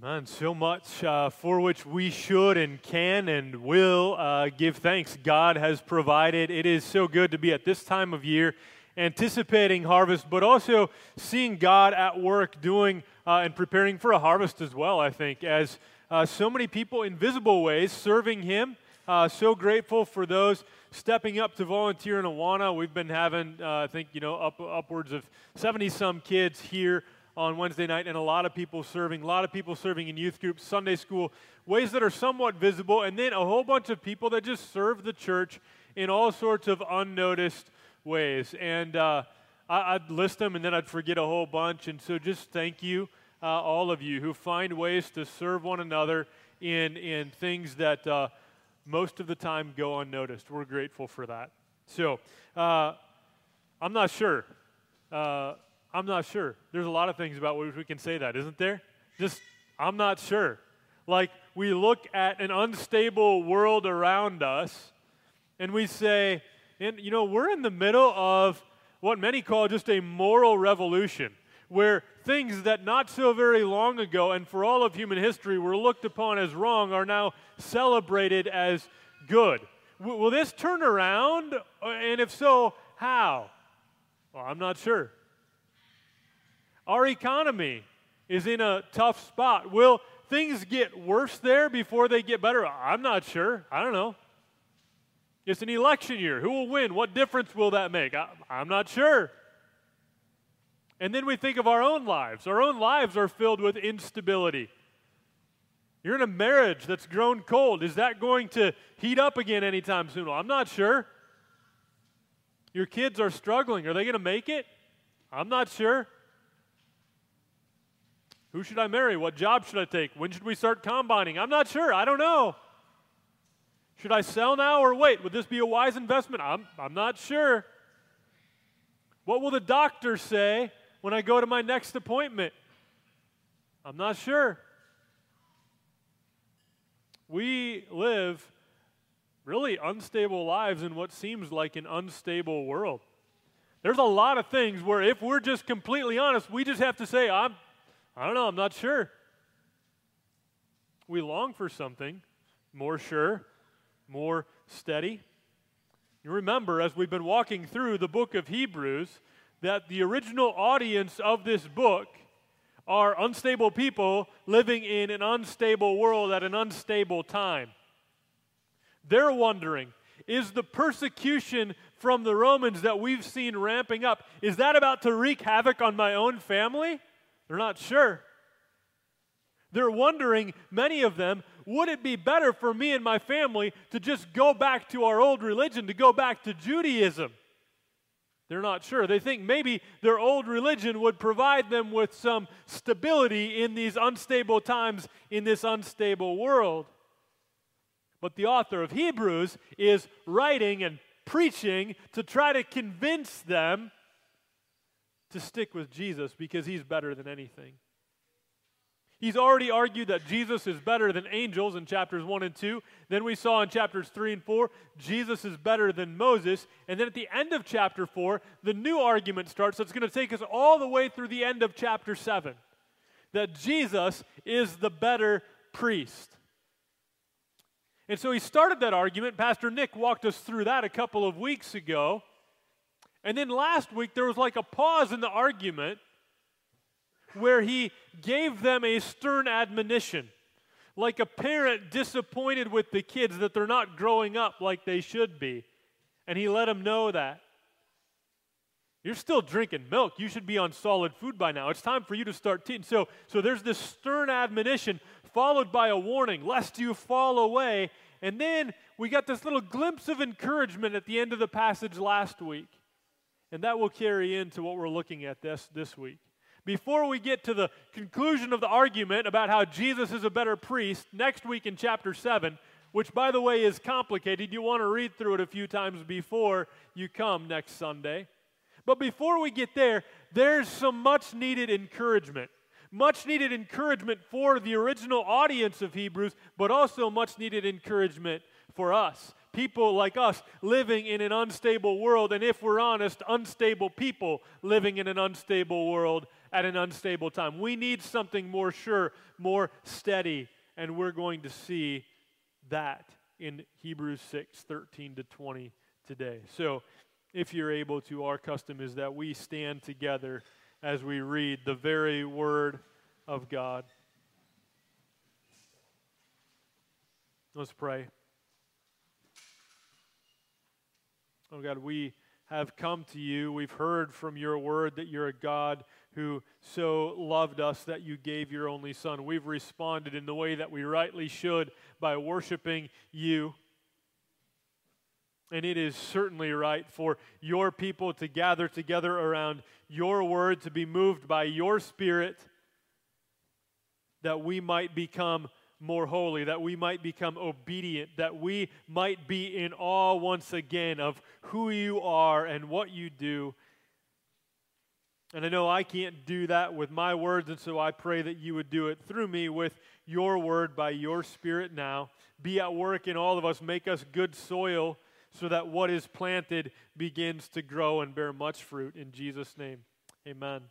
Man, so much uh, for which we should and can and will uh, give thanks. God has provided. It is so good to be at this time of year anticipating harvest, but also seeing God at work doing uh, and preparing for a harvest as well, I think, as uh, so many people in visible ways serving Him. Uh, so grateful for those stepping up to volunteer in Awana. We've been having, uh, I think, you know, up, upwards of 70 some kids here on Wednesday night, and a lot of people serving, a lot of people serving in youth groups, Sunday school, ways that are somewhat visible, and then a whole bunch of people that just serve the church in all sorts of unnoticed ways. And uh, I, would list them and then I'd forget a whole bunch. And so just thank you, uh, all of you who find ways to serve one another in, in things that uh, most of the time go unnoticed. We're grateful for that. So uh, I'm not sure. Uh, I'm not sure. There's a lot of things about which we can say that, isn't there? Just, I'm not sure. Like, we look at an unstable world around us and we say, and you know, we're in the middle of what many call just a moral revolution, where things that not so very long ago and for all of human history were looked upon as wrong are now celebrated as good. W- will this turn around? And if so, how? Well, I'm not sure. Our economy is in a tough spot. Will things get worse there before they get better? I'm not sure. I don't know. It's an election year. Who will win? What difference will that make? I, am not sure. And then we think of our own lives. Our own lives are filled with instability. You're in a marriage that's grown cold. Is that going to heat up again anytime soon? Well, I'm not sure. Your kids are struggling. Are they going to make it? I'm not sure. Who should I marry? What job should I take? When should we start combining? I'm not sure. I don't know. Should I sell now or wait? Would this be a wise investment? I'm, I'm not sure. What will the doctor say when I go to my next appointment? I'm not sure. We live really unstable lives in what seems like an unstable world. There's a lot of things where, if we're just completely honest, we just have to say, I'm, I don't know, I'm not sure. We long for something more sure, more steady. You remember, as we've been walking through the book of Hebrews, that the original audience of this book are unstable people living in an unstable world at an unstable time. They're wondering, is the persecution from the Romans that we've seen ramping up, is that about to wreak havoc on my own family? They're not sure. They're wondering, many of them, would it be better for me and my family to just go back to our old religion, to go back to Judaism? They're not sure. They think maybe their old religion would provide them with some stability in these unstable times in this unstable world. But the author of Hebrews is writing and preaching to try to convince them to stick with Jesus because he's better than anything. He's already argued that Jesus is better than angels in chapters 1 and 2. Then we saw in chapters 3 and 4, Jesus is better than Moses. And then at the end of chapter 4, the new argument starts that's going to take us all the way through the end of chapter 7 that Jesus is the better priest. And so he started that argument. Pastor Nick walked us through that a couple of weeks ago. And then last week, there was like a pause in the argument where he gave them a stern admonition, like a parent disappointed with the kids that they're not growing up like they should be. And he let them know that. You're still drinking milk. You should be on solid food by now. It's time for you to start teaching. So, so there's this stern admonition followed by a warning, lest you fall away. And then we got this little glimpse of encouragement at the end of the passage last week. And that will carry into what we're looking at this, this week. Before we get to the conclusion of the argument about how Jesus is a better priest, next week in chapter 7, which by the way is complicated, you want to read through it a few times before you come next Sunday. But before we get there, there's some much needed encouragement. Much needed encouragement for the original audience of Hebrews, but also much needed encouragement for us people like us living in an unstable world, and if we're honest, unstable people living in an unstable world at an unstable time. We need something more sure, more steady, and we're going to see that in Hebrews 6 13 to 20 today. So, if you're able to, our custom is that we stand together as we read the very word of God. Let's pray. Oh God, we have come to you. We've heard from your word that you're a God who so loved us that you gave your only Son. We've responded in the way that we rightly should by worshiping you. And it is certainly right for your people to gather together around your word, to be moved by your spirit, that we might become more holy, that we might become obedient, that we might be in awe once again of who you are and what you do. And I know I can't do that with my words, and so I pray that you would do it through me with your word by your spirit now. Be at work in all of us, make us good soil so that what is planted begins to grow and bear much fruit. In Jesus' name, amen.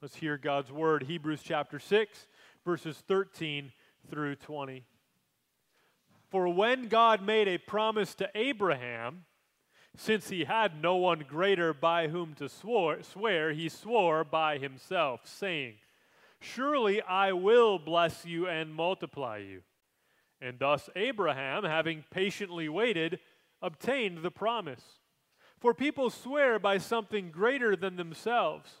Let's hear God's word. Hebrews chapter 6, verses 13 through 20. For when God made a promise to Abraham, since he had no one greater by whom to swore, swear, he swore by himself, saying, Surely I will bless you and multiply you. And thus Abraham, having patiently waited, obtained the promise. For people swear by something greater than themselves,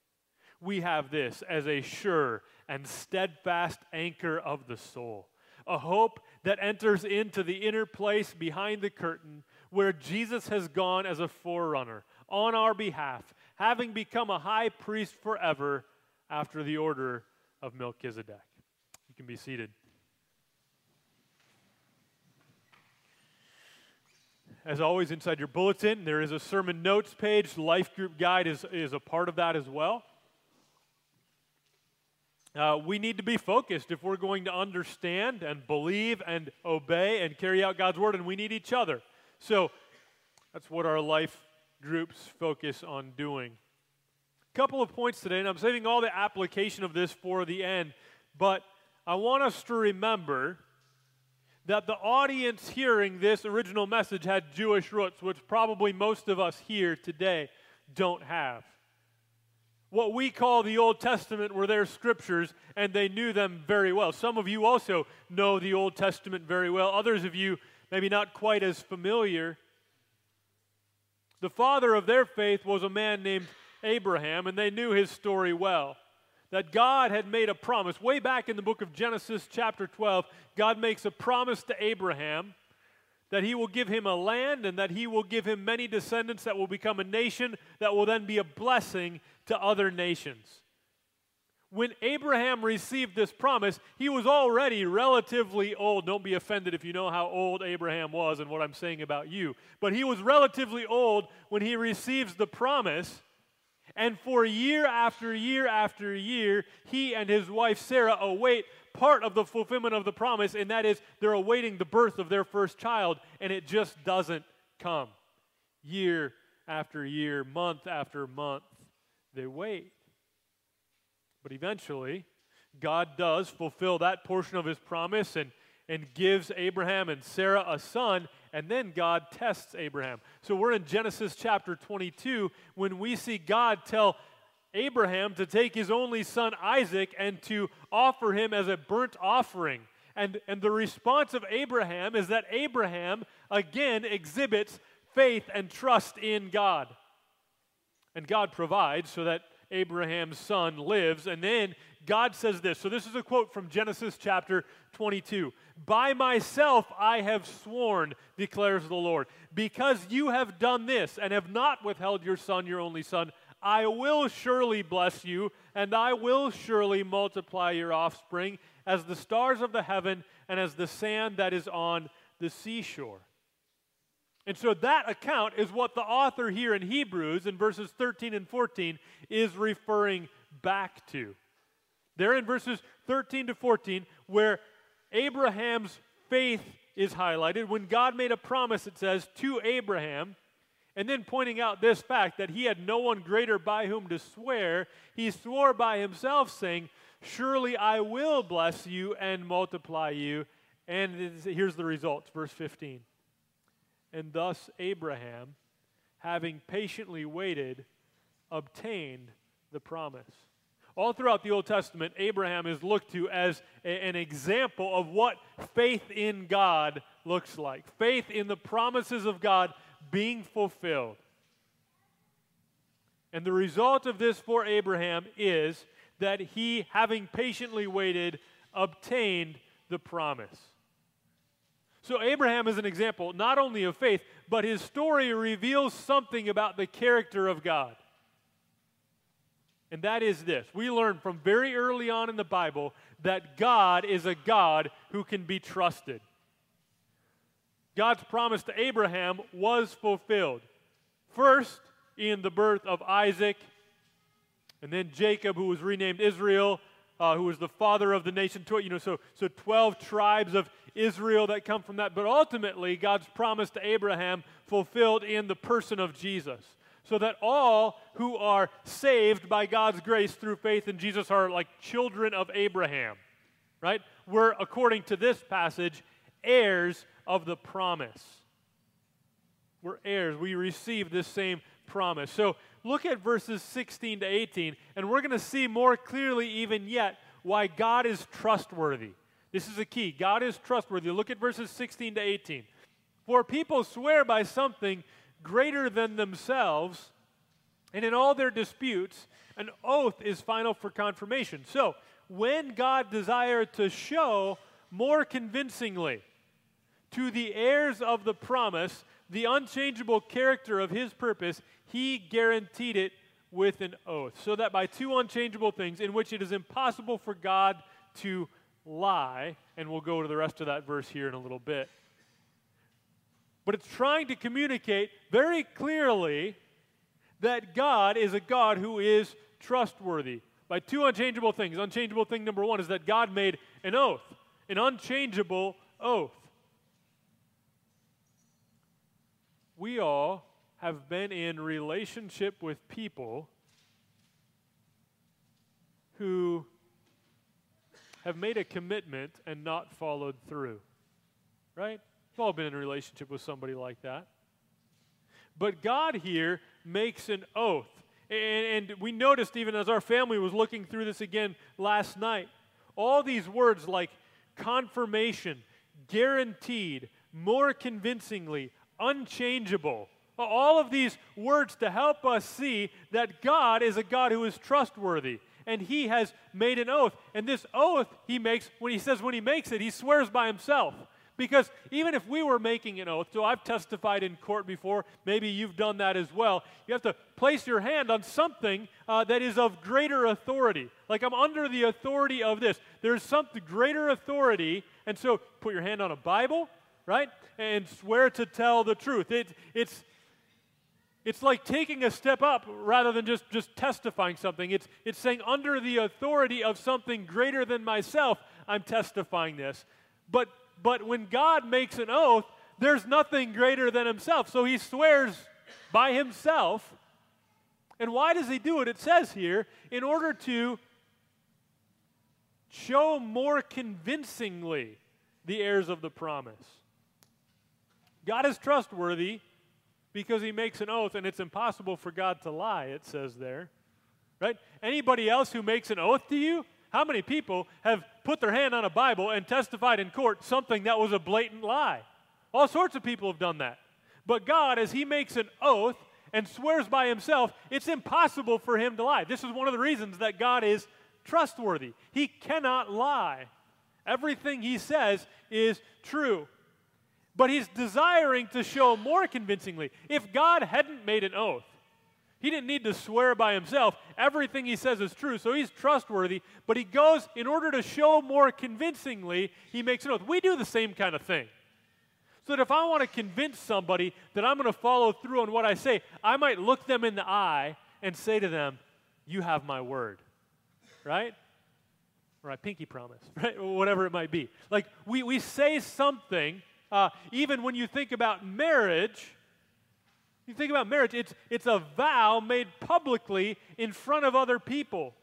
We have this as a sure and steadfast anchor of the soul, a hope that enters into the inner place behind the curtain where Jesus has gone as a forerunner on our behalf, having become a high priest forever after the order of Melchizedek. You can be seated. As always, inside your bulletin, there is a sermon notes page. Life group guide is, is a part of that as well. Uh, we need to be focused if we're going to understand and believe and obey and carry out God's word, and we need each other. So that's what our life groups focus on doing. A couple of points today, and I'm saving all the application of this for the end, but I want us to remember that the audience hearing this original message had Jewish roots, which probably most of us here today don't have. What we call the Old Testament were their scriptures, and they knew them very well. Some of you also know the Old Testament very well, others of you, maybe not quite as familiar. The father of their faith was a man named Abraham, and they knew his story well that God had made a promise. Way back in the book of Genesis, chapter 12, God makes a promise to Abraham that he will give him a land and that he will give him many descendants that will become a nation that will then be a blessing to other nations. When Abraham received this promise, he was already relatively old. Don't be offended if you know how old Abraham was and what I'm saying about you. But he was relatively old when he receives the promise and for year after year after year, he and his wife Sarah await part of the fulfillment of the promise, and that is they're awaiting the birth of their first child, and it just doesn't come. Year after year, month after month, they wait. But eventually, God does fulfill that portion of his promise and, and gives Abraham and Sarah a son, and then God tests Abraham. So we're in Genesis chapter 22 when we see God tell Abraham to take his only son Isaac and to offer him as a burnt offering. And, and the response of Abraham is that Abraham again exhibits faith and trust in God. And God provides so that Abraham's son lives, and then God says this. So, this is a quote from Genesis chapter 22. By myself I have sworn, declares the Lord, because you have done this and have not withheld your son, your only son. I will surely bless you, and I will surely multiply your offspring as the stars of the heaven and as the sand that is on the seashore. And so that account is what the author here in Hebrews in verses 13 and 14 is referring back to. There in verses 13 to 14, where Abraham's faith is highlighted, when God made a promise, it says, to Abraham, and then pointing out this fact that he had no one greater by whom to swear, he swore by himself, saying, Surely I will bless you and multiply you. And here's the results, verse 15. And thus Abraham, having patiently waited, obtained the promise. All throughout the Old Testament, Abraham is looked to as a, an example of what faith in God looks like faith in the promises of God being fulfilled. And the result of this for Abraham is that he, having patiently waited, obtained the promise. So, Abraham is an example not only of faith, but his story reveals something about the character of God. And that is this we learn from very early on in the Bible that God is a God who can be trusted. God's promise to Abraham was fulfilled. First, in the birth of Isaac, and then Jacob, who was renamed Israel, uh, who was the father of the nation. You know, so, so 12 tribes of Israel that come from that. But ultimately, God's promise to Abraham fulfilled in the person of Jesus. So that all who are saved by God's grace through faith in Jesus are like children of Abraham, right? We're, according to this passage, heirs of the promise. We're heirs. We receive this same promise. So look at verses 16 to 18, and we're going to see more clearly, even yet, why God is trustworthy. This is a key. God is trustworthy. Look at verses 16 to 18. For people swear by something greater than themselves, and in all their disputes, an oath is final for confirmation. So, when God desired to show more convincingly to the heirs of the promise the unchangeable character of his purpose, he guaranteed it with an oath. So that by two unchangeable things, in which it is impossible for God to lie, and we'll go to the rest of that verse here in a little bit. But it's trying to communicate very clearly that God is a God who is trustworthy by two unchangeable things. Unchangeable thing number one is that God made an oath, an unchangeable oath. We all have been in relationship with people who have made a commitment and not followed through. Right? We've all been in a relationship with somebody like that. But God here makes an oath. And, and, we noticed, even as our family was looking through this again last night, all these words like confirmation, guaranteed, more convincingly, unchangeable. All of these words to help us see that God is a God who is trustworthy and he has made an oath. And this oath he makes, when he says when he makes it, he swears by himself. Because even if we were making an oath, so I've testified in court before, maybe you've done that as well, you have to place your hand on something uh, that is of greater authority. Like I'm under the authority of this. There's something greater authority, and so put your hand on a Bible, right? And swear to tell the truth. It, it's, it's like taking a step up rather than just, just testifying something. It's, it's saying, under the authority of something greater than myself, I'm testifying this. But, but when God makes an oath, there's nothing greater than himself. So he swears by himself. And why does he do it? It says here, in order to show more convincingly the heirs of the promise. God is trustworthy because he makes an oath and it's impossible for God to lie, it says there. Right? Anybody else who makes an oath to you? How many people have put their hand on a Bible and testified in court something that was a blatant lie? All sorts of people have done that. But God, as he makes an oath and swears by himself, it's impossible for him to lie. This is one of the reasons that God is trustworthy. He cannot lie. Everything he says is true. But he's desiring to show more convincingly. If God hadn't made an oath, he didn't need to swear by himself. Everything he says is true, so he's trustworthy. But he goes, in order to show more convincingly, he makes an oath. We do the same kind of thing. So that if I want to convince somebody that I'm going to follow through on what I say, I might look them in the eye and say to them, You have my word. Right? Or I pinky promise, right? Whatever it might be. Like we, we say something, uh, even when you think about marriage, you think about marriage, it's, it's a vow made publicly in front of other people.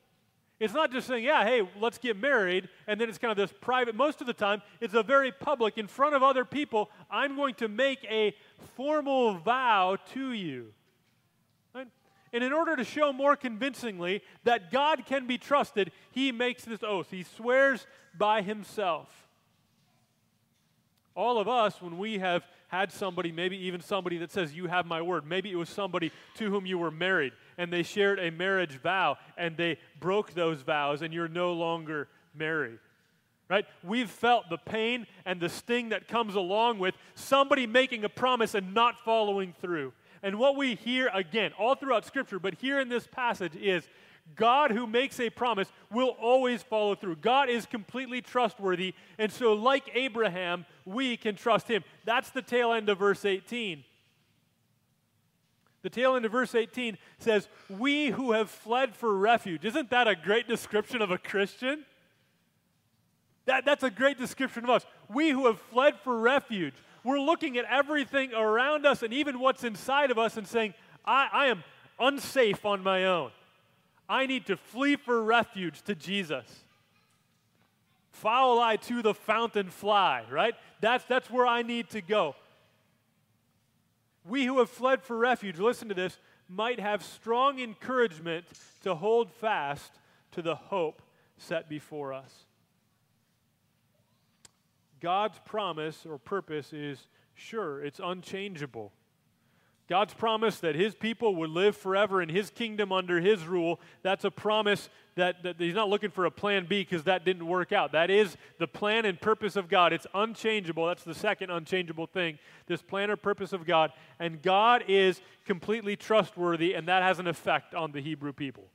It's not just saying, yeah, hey, let's get married, and then it's kind of this private. Most of the time, it's a very public, in front of other people, I'm going to make a formal vow to you. Right? And in order to show more convincingly that God can be trusted, he makes this oath. He swears by himself. All of us, when we have had somebody, maybe even somebody that says, You have my word. Maybe it was somebody to whom you were married and they shared a marriage vow and they broke those vows and you're no longer married. Right? We've felt the pain and the sting that comes along with somebody making a promise and not following through. And what we hear again, all throughout Scripture, but here in this passage, is God who makes a promise will always follow through. God is completely trustworthy. And so, like Abraham, we can trust him. That's the tail end of verse 18. The tail end of verse 18 says, We who have fled for refuge. Isn't that a great description of a Christian? That, that's a great description of us. We who have fled for refuge. We're looking at everything around us and even what's inside of us and saying, I, I am unsafe on my own. I need to flee for refuge to Jesus. Foul I to the fountain fly, right? That's, that's where I need to go. We who have fled for refuge, listen to this, might have strong encouragement to hold fast to the hope set before us. God's promise or purpose is sure, it's unchangeable. God's promise that his people would live forever in his kingdom under his rule, that's a promise that, that he's not looking for a plan B because that didn't work out. That is the plan and purpose of God. It's unchangeable. That's the second unchangeable thing this plan or purpose of God. And God is completely trustworthy, and that has an effect on the Hebrew people.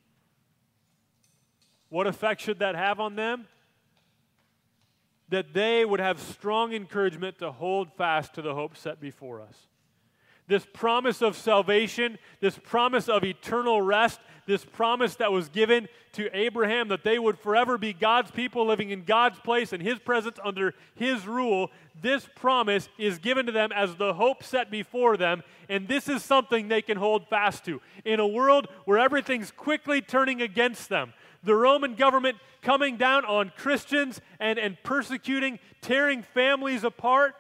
What effect should that have on them? That they would have strong encouragement to hold fast to the hope set before us this promise of salvation, this promise of eternal rest, this promise that was given to Abraham that they would forever be God's people living in God's place and His presence under His rule, this promise is given to them as the hope set before them, and this is something they can hold fast to. In a world where everything's quickly turning against them, the Roman government coming down on Christians and, and persecuting, tearing families apart,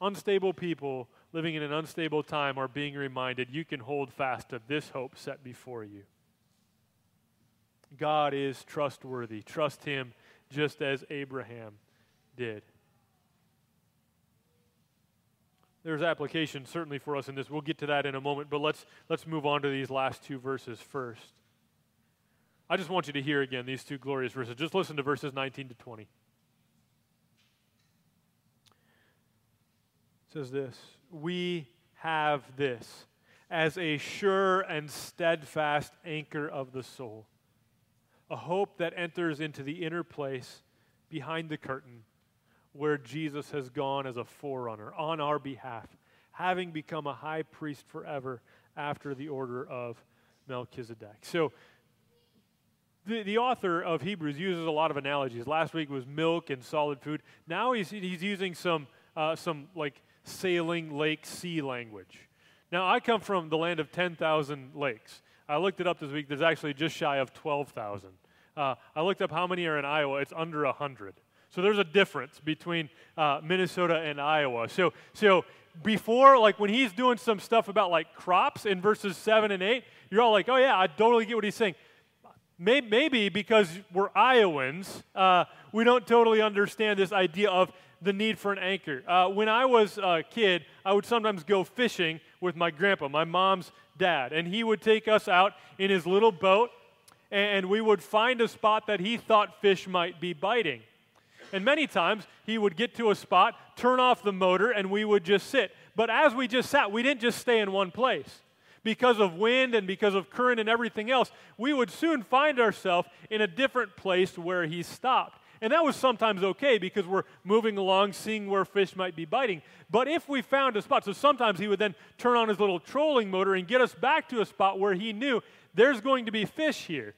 unstable people living in an unstable time are being reminded you can hold fast to this hope set before you. God is trustworthy. Trust Him just as Abraham did. There's application certainly for us in this. We'll get to that in a moment, but let's, let's move on to these last two verses first. I just want you to hear again these two glorious verses. Just listen to verses 19 to 20. Says this We have this as a sure and steadfast anchor of the soul, a hope that enters into the inner place behind the curtain where Jesus has gone as a forerunner on our behalf, having become a high priest forever after the order of Melchizedek. So, the, the author of Hebrews uses a lot of analogies. Last week was milk and solid food. Now he's, he's using some, uh, some like sailing lake sea language. Now, I come from the land of 10,000 lakes. I looked it up this week. There's actually just shy of 12,000. Uh, I looked up how many are in Iowa. It's under 100. So there's a difference between uh, Minnesota and Iowa. So, so before, like when he's doing some stuff about like crops in verses 7 and 8, you're all like, oh yeah, I totally get what he's saying. Maybe because we're Iowans, uh, we don't totally understand this idea of the need for an anchor. Uh, when I was a kid, I would sometimes go fishing with my grandpa, my mom's dad, and he would take us out in his little boat, and we would find a spot that he thought fish might be biting. And many times he would get to a spot, turn off the motor, and we would just sit. But as we just sat, we didn't just stay in one place. Because of wind and because of current and everything else, we would soon find ourselves in a different place where he stopped. And that was sometimes okay because we're moving along, seeing where fish might be biting. But if we found a spot, so sometimes he would then turn on his little trolling motor and get us back to a spot where he knew there's going to be fish here.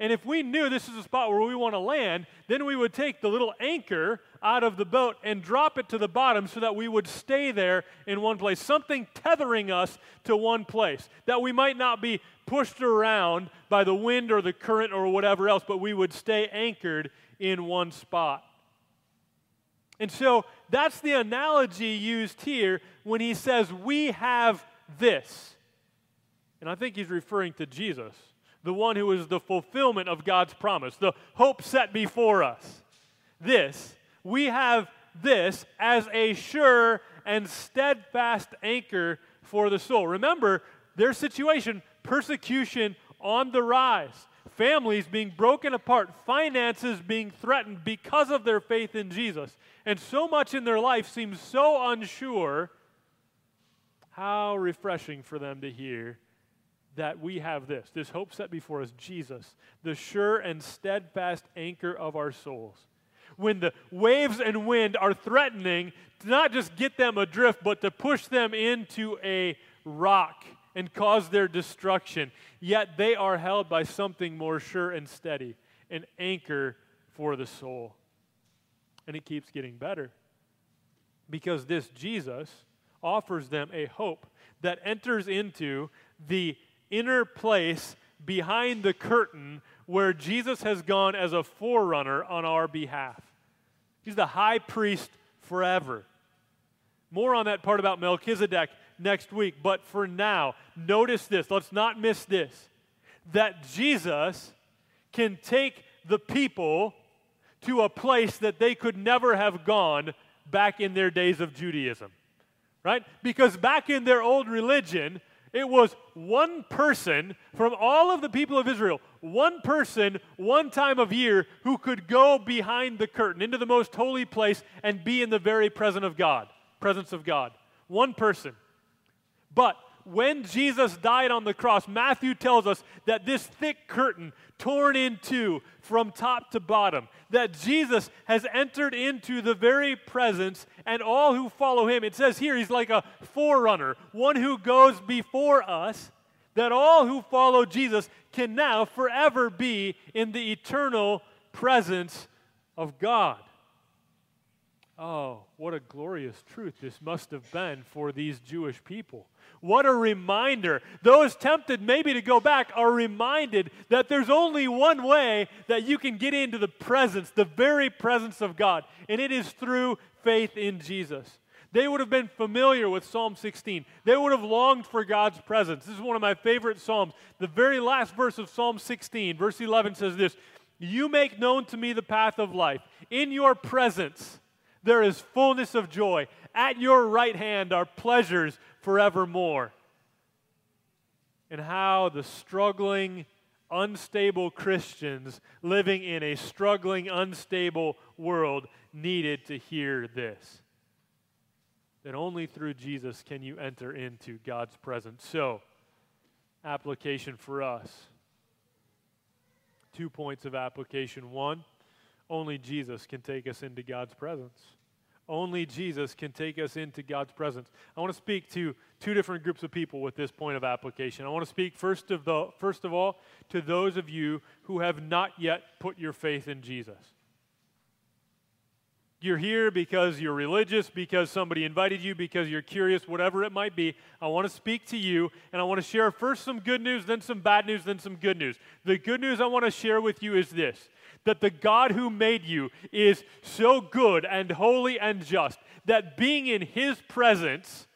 And if we knew this is a spot where we want to land, then we would take the little anchor out of the boat and drop it to the bottom so that we would stay there in one place, something tethering us to one place, that we might not be pushed around by the wind or the current or whatever else, but we would stay anchored in one spot. And so that's the analogy used here when he says, We have this. And I think he's referring to Jesus the one who is the fulfillment of God's promise, the hope set before us. This, we have this as a sure and steadfast anchor for the soul. Remember their situation persecution on the rise, families being broken apart, finances being threatened because of their faith in Jesus. And so much in their life seems so unsure. How refreshing for them to hear that we have this this hope set before us, Jesus, the sure and steadfast anchor of our souls. When the waves and wind are threatening to not just get them adrift, but to push them into a rock and cause their destruction, yet they are held by something more sure and steady an anchor for the soul. And it keeps getting better because this Jesus offers them a hope that enters into the inner place behind the curtain where Jesus has gone as a forerunner on our behalf. He's the high priest forever. More on that part about Melchizedek next week, but for now, notice this. Let's not miss this that Jesus can take the people to a place that they could never have gone back in their days of Judaism. Right? Because back in their old religion, it was one person from all of the people of Israel, one person, one time of year, who could go behind the curtain into the most holy place and be in the very presence of God. Presence of God. One person. But when Jesus died on the cross, Matthew tells us that this thick curtain torn in two from top to bottom, that Jesus has entered into the very presence, and all who follow him, it says here, he's like a forerunner, one who goes before us, that all who follow Jesus can now forever be in the eternal presence of God. Oh, what a glorious truth this must have been for these Jewish people. What a reminder. Those tempted maybe to go back are reminded that there's only one way that you can get into the presence, the very presence of God, and it is through faith in Jesus. They would have been familiar with Psalm 16. They would have longed for God's presence. This is one of my favorite Psalms. The very last verse of Psalm 16, verse 11 says this You make known to me the path of life. In your presence, there is fullness of joy. At your right hand are pleasures forevermore. And how the struggling, unstable Christians living in a struggling, unstable world needed to hear this. That only through Jesus can you enter into God's presence. So, application for us. Two points of application. One, only Jesus can take us into God's presence. Only Jesus can take us into God's presence. I want to speak to two different groups of people with this point of application. I want to speak first of, the, first of all to those of you who have not yet put your faith in Jesus. You're here because you're religious, because somebody invited you, because you're curious, whatever it might be. I want to speak to you, and I want to share first some good news, then some bad news, then some good news. The good news I want to share with you is this that the God who made you is so good and holy and just that being in his presence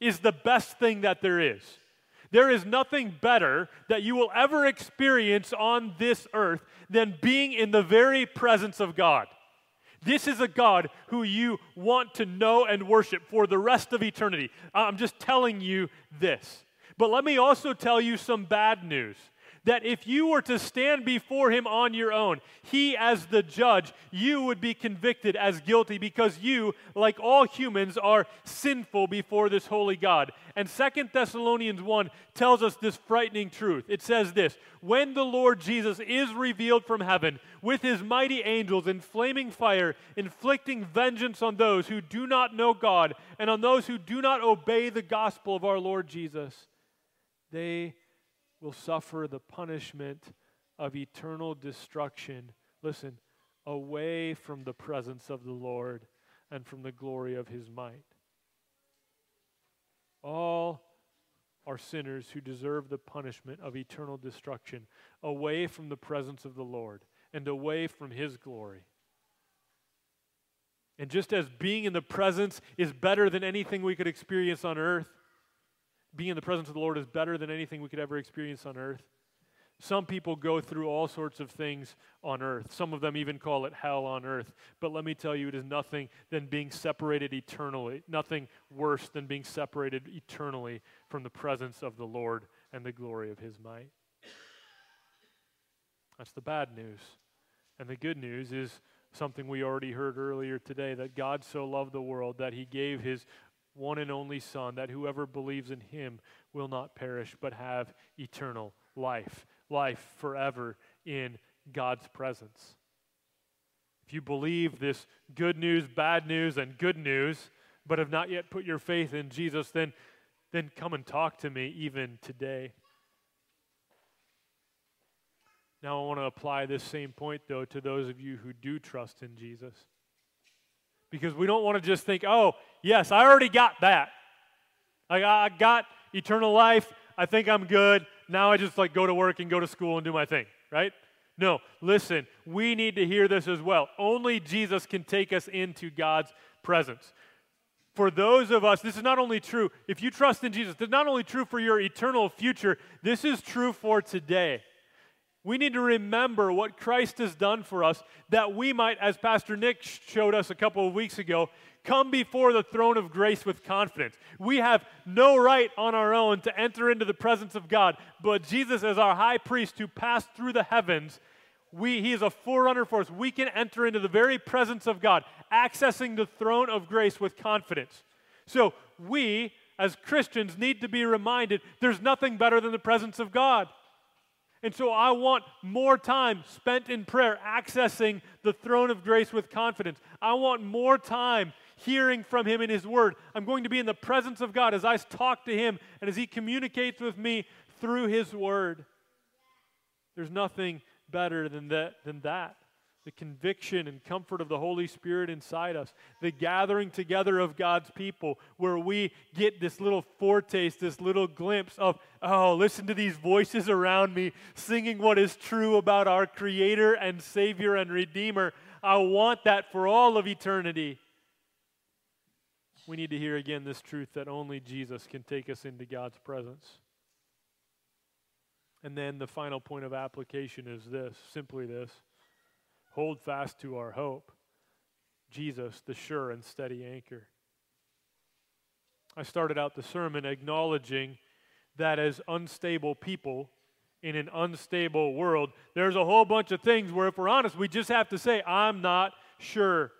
is the best thing that there is. There is nothing better that you will ever experience on this earth than being in the very presence of God. This is a God who you want to know and worship for the rest of eternity. I'm just telling you this. But let me also tell you some bad news that if you were to stand before him on your own, he as the judge, you would be convicted as guilty because you, like all humans, are sinful before this holy God. And Second Thessalonians 1 tells us this frightening truth. It says this When the Lord Jesus is revealed from heaven with his mighty angels in flaming fire, inflicting vengeance on those who do not know God and on those who do not obey the gospel of our Lord Jesus, they will suffer the punishment of eternal destruction. Listen, away from the presence of the Lord and from the glory of his might. All are sinners who deserve the punishment of eternal destruction, away from the presence of the Lord and away from his glory. And just as being in the presence is better than anything we could experience on earth, being in the presence of the Lord is better than anything we could ever experience on earth. Some people go through all sorts of things on earth. Some of them even call it hell on earth. But let me tell you, it is nothing than being separated eternally, nothing worse than being separated eternally from the presence of the Lord and the glory of his might. That's the bad news. And the good news is something we already heard earlier today that God so loved the world that he gave his one and only Son, that whoever believes in him will not perish but have eternal life, life forever in God's presence. If you believe this good news, bad news, and good news, but have not yet put your faith in Jesus, then, then come and talk to me even today. Now, I want to apply this same point, though, to those of you who do trust in Jesus. Because we don't want to just think, oh, yes, I already got that. I, I got eternal life. I think I'm good. Now I just like go to work and go to school and do my thing, right? No, listen, we need to hear this as well. Only Jesus can take us into God's presence. For those of us, this is not only true, if you trust in Jesus, it's not only true for your eternal future, this is true for today. We need to remember what Christ has done for us that we might, as Pastor Nick showed us a couple of weeks ago, come before the throne of grace with confidence. We have no right on our own to enter into the presence of God, but Jesus, as our high priest who passed through the heavens, we, he is a forerunner for us. We can enter into the very presence of God, accessing the throne of grace with confidence. So we, as Christians, need to be reminded there's nothing better than the presence of God. And so I want more time spent in prayer, accessing the throne of grace with confidence. I want more time hearing from Him in His Word. I'm going to be in the presence of God as I talk to Him and as He communicates with me through His Word. There's nothing better than that. Than that the conviction and comfort of the Holy Spirit inside us, the gathering together of God's people, where we get this little foretaste, this little glimpse of, oh, listen to these voices around me singing what is true about our Creator and Savior and Redeemer. I want that for all of eternity. We need to hear again this truth that only Jesus can take us into God's presence. And then the final point of application is this simply this hold fast to our hope Jesus, the sure and steady anchor. I started out the sermon acknowledging that as unstable people in an unstable world, there's a whole bunch of things where, if we're honest, we just have to say, I'm not sure.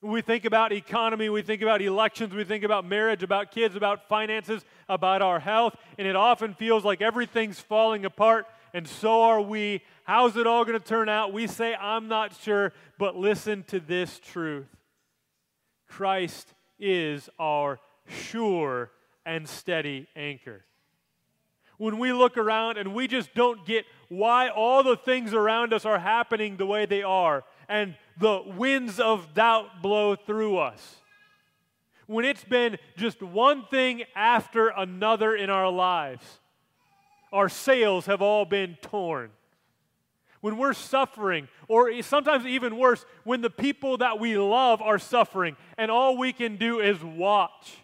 We think about economy, we think about elections, we think about marriage, about kids, about finances, about our health, and it often feels like everything's falling apart and so are we. How's it all going to turn out? We say, I'm not sure, but listen to this truth Christ is our sure and steady anchor. When we look around and we just don't get why all the things around us are happening the way they are, and the winds of doubt blow through us. When it's been just one thing after another in our lives, our sails have all been torn. When we're suffering, or sometimes even worse, when the people that we love are suffering and all we can do is watch.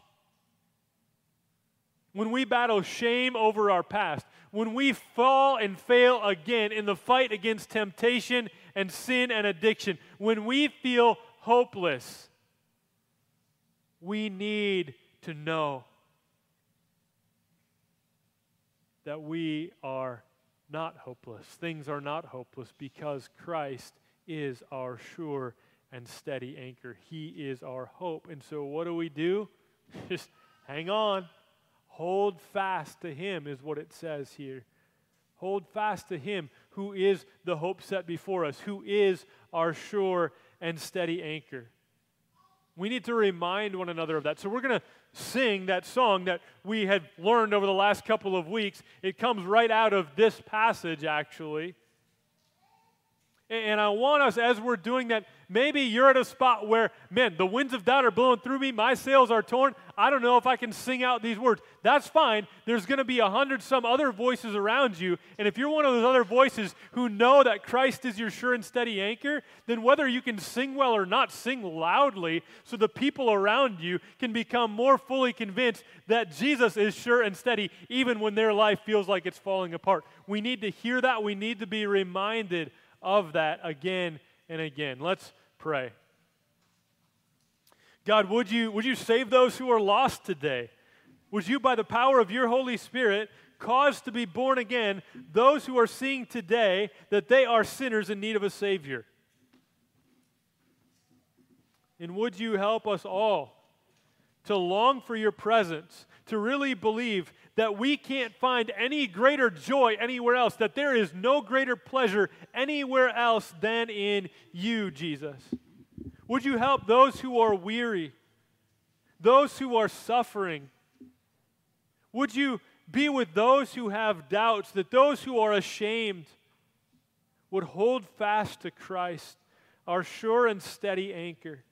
When we battle shame over our past, when we fall and fail again in the fight against temptation and sin and addiction, when we feel hopeless, we need to know that we are not hopeless. Things are not hopeless because Christ is our sure and steady anchor. He is our hope. And so, what do we do? Just hang on. Hold fast to Him, is what it says here. Hold fast to Him who is the hope set before us, who is our sure and steady anchor. We need to remind one another of that. So, we're going to sing that song that we had learned over the last couple of weeks. It comes right out of this passage, actually. And I want us, as we're doing that, maybe you're at a spot where, man, the winds of doubt are blowing through me, my sails are torn. I don't know if I can sing out these words. That's fine. There's going to be a hundred some other voices around you. And if you're one of those other voices who know that Christ is your sure and steady anchor, then whether you can sing well or not, sing loudly so the people around you can become more fully convinced that Jesus is sure and steady, even when their life feels like it's falling apart. We need to hear that. We need to be reminded of that again and again. Let's pray. God, would you, would you save those who are lost today? Would you, by the power of your Holy Spirit, cause to be born again those who are seeing today that they are sinners in need of a Savior? And would you help us all to long for your presence, to really believe that we can't find any greater joy anywhere else, that there is no greater pleasure anywhere else than in you, Jesus. Would you help those who are weary, those who are suffering? Would you be with those who have doubts, that those who are ashamed would hold fast to Christ, our sure and steady anchor?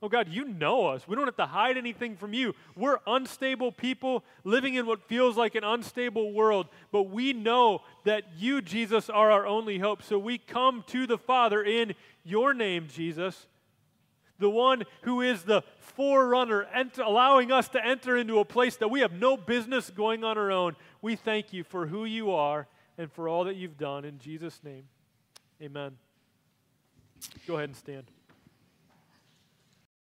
Oh God, you know us. We don't have to hide anything from you. We're unstable people living in what feels like an unstable world, but we know that you, Jesus, are our only hope. So we come to the Father in your name, Jesus, the one who is the forerunner, ent- allowing us to enter into a place that we have no business going on our own. We thank you for who you are and for all that you've done. In Jesus' name, amen. Go ahead and stand.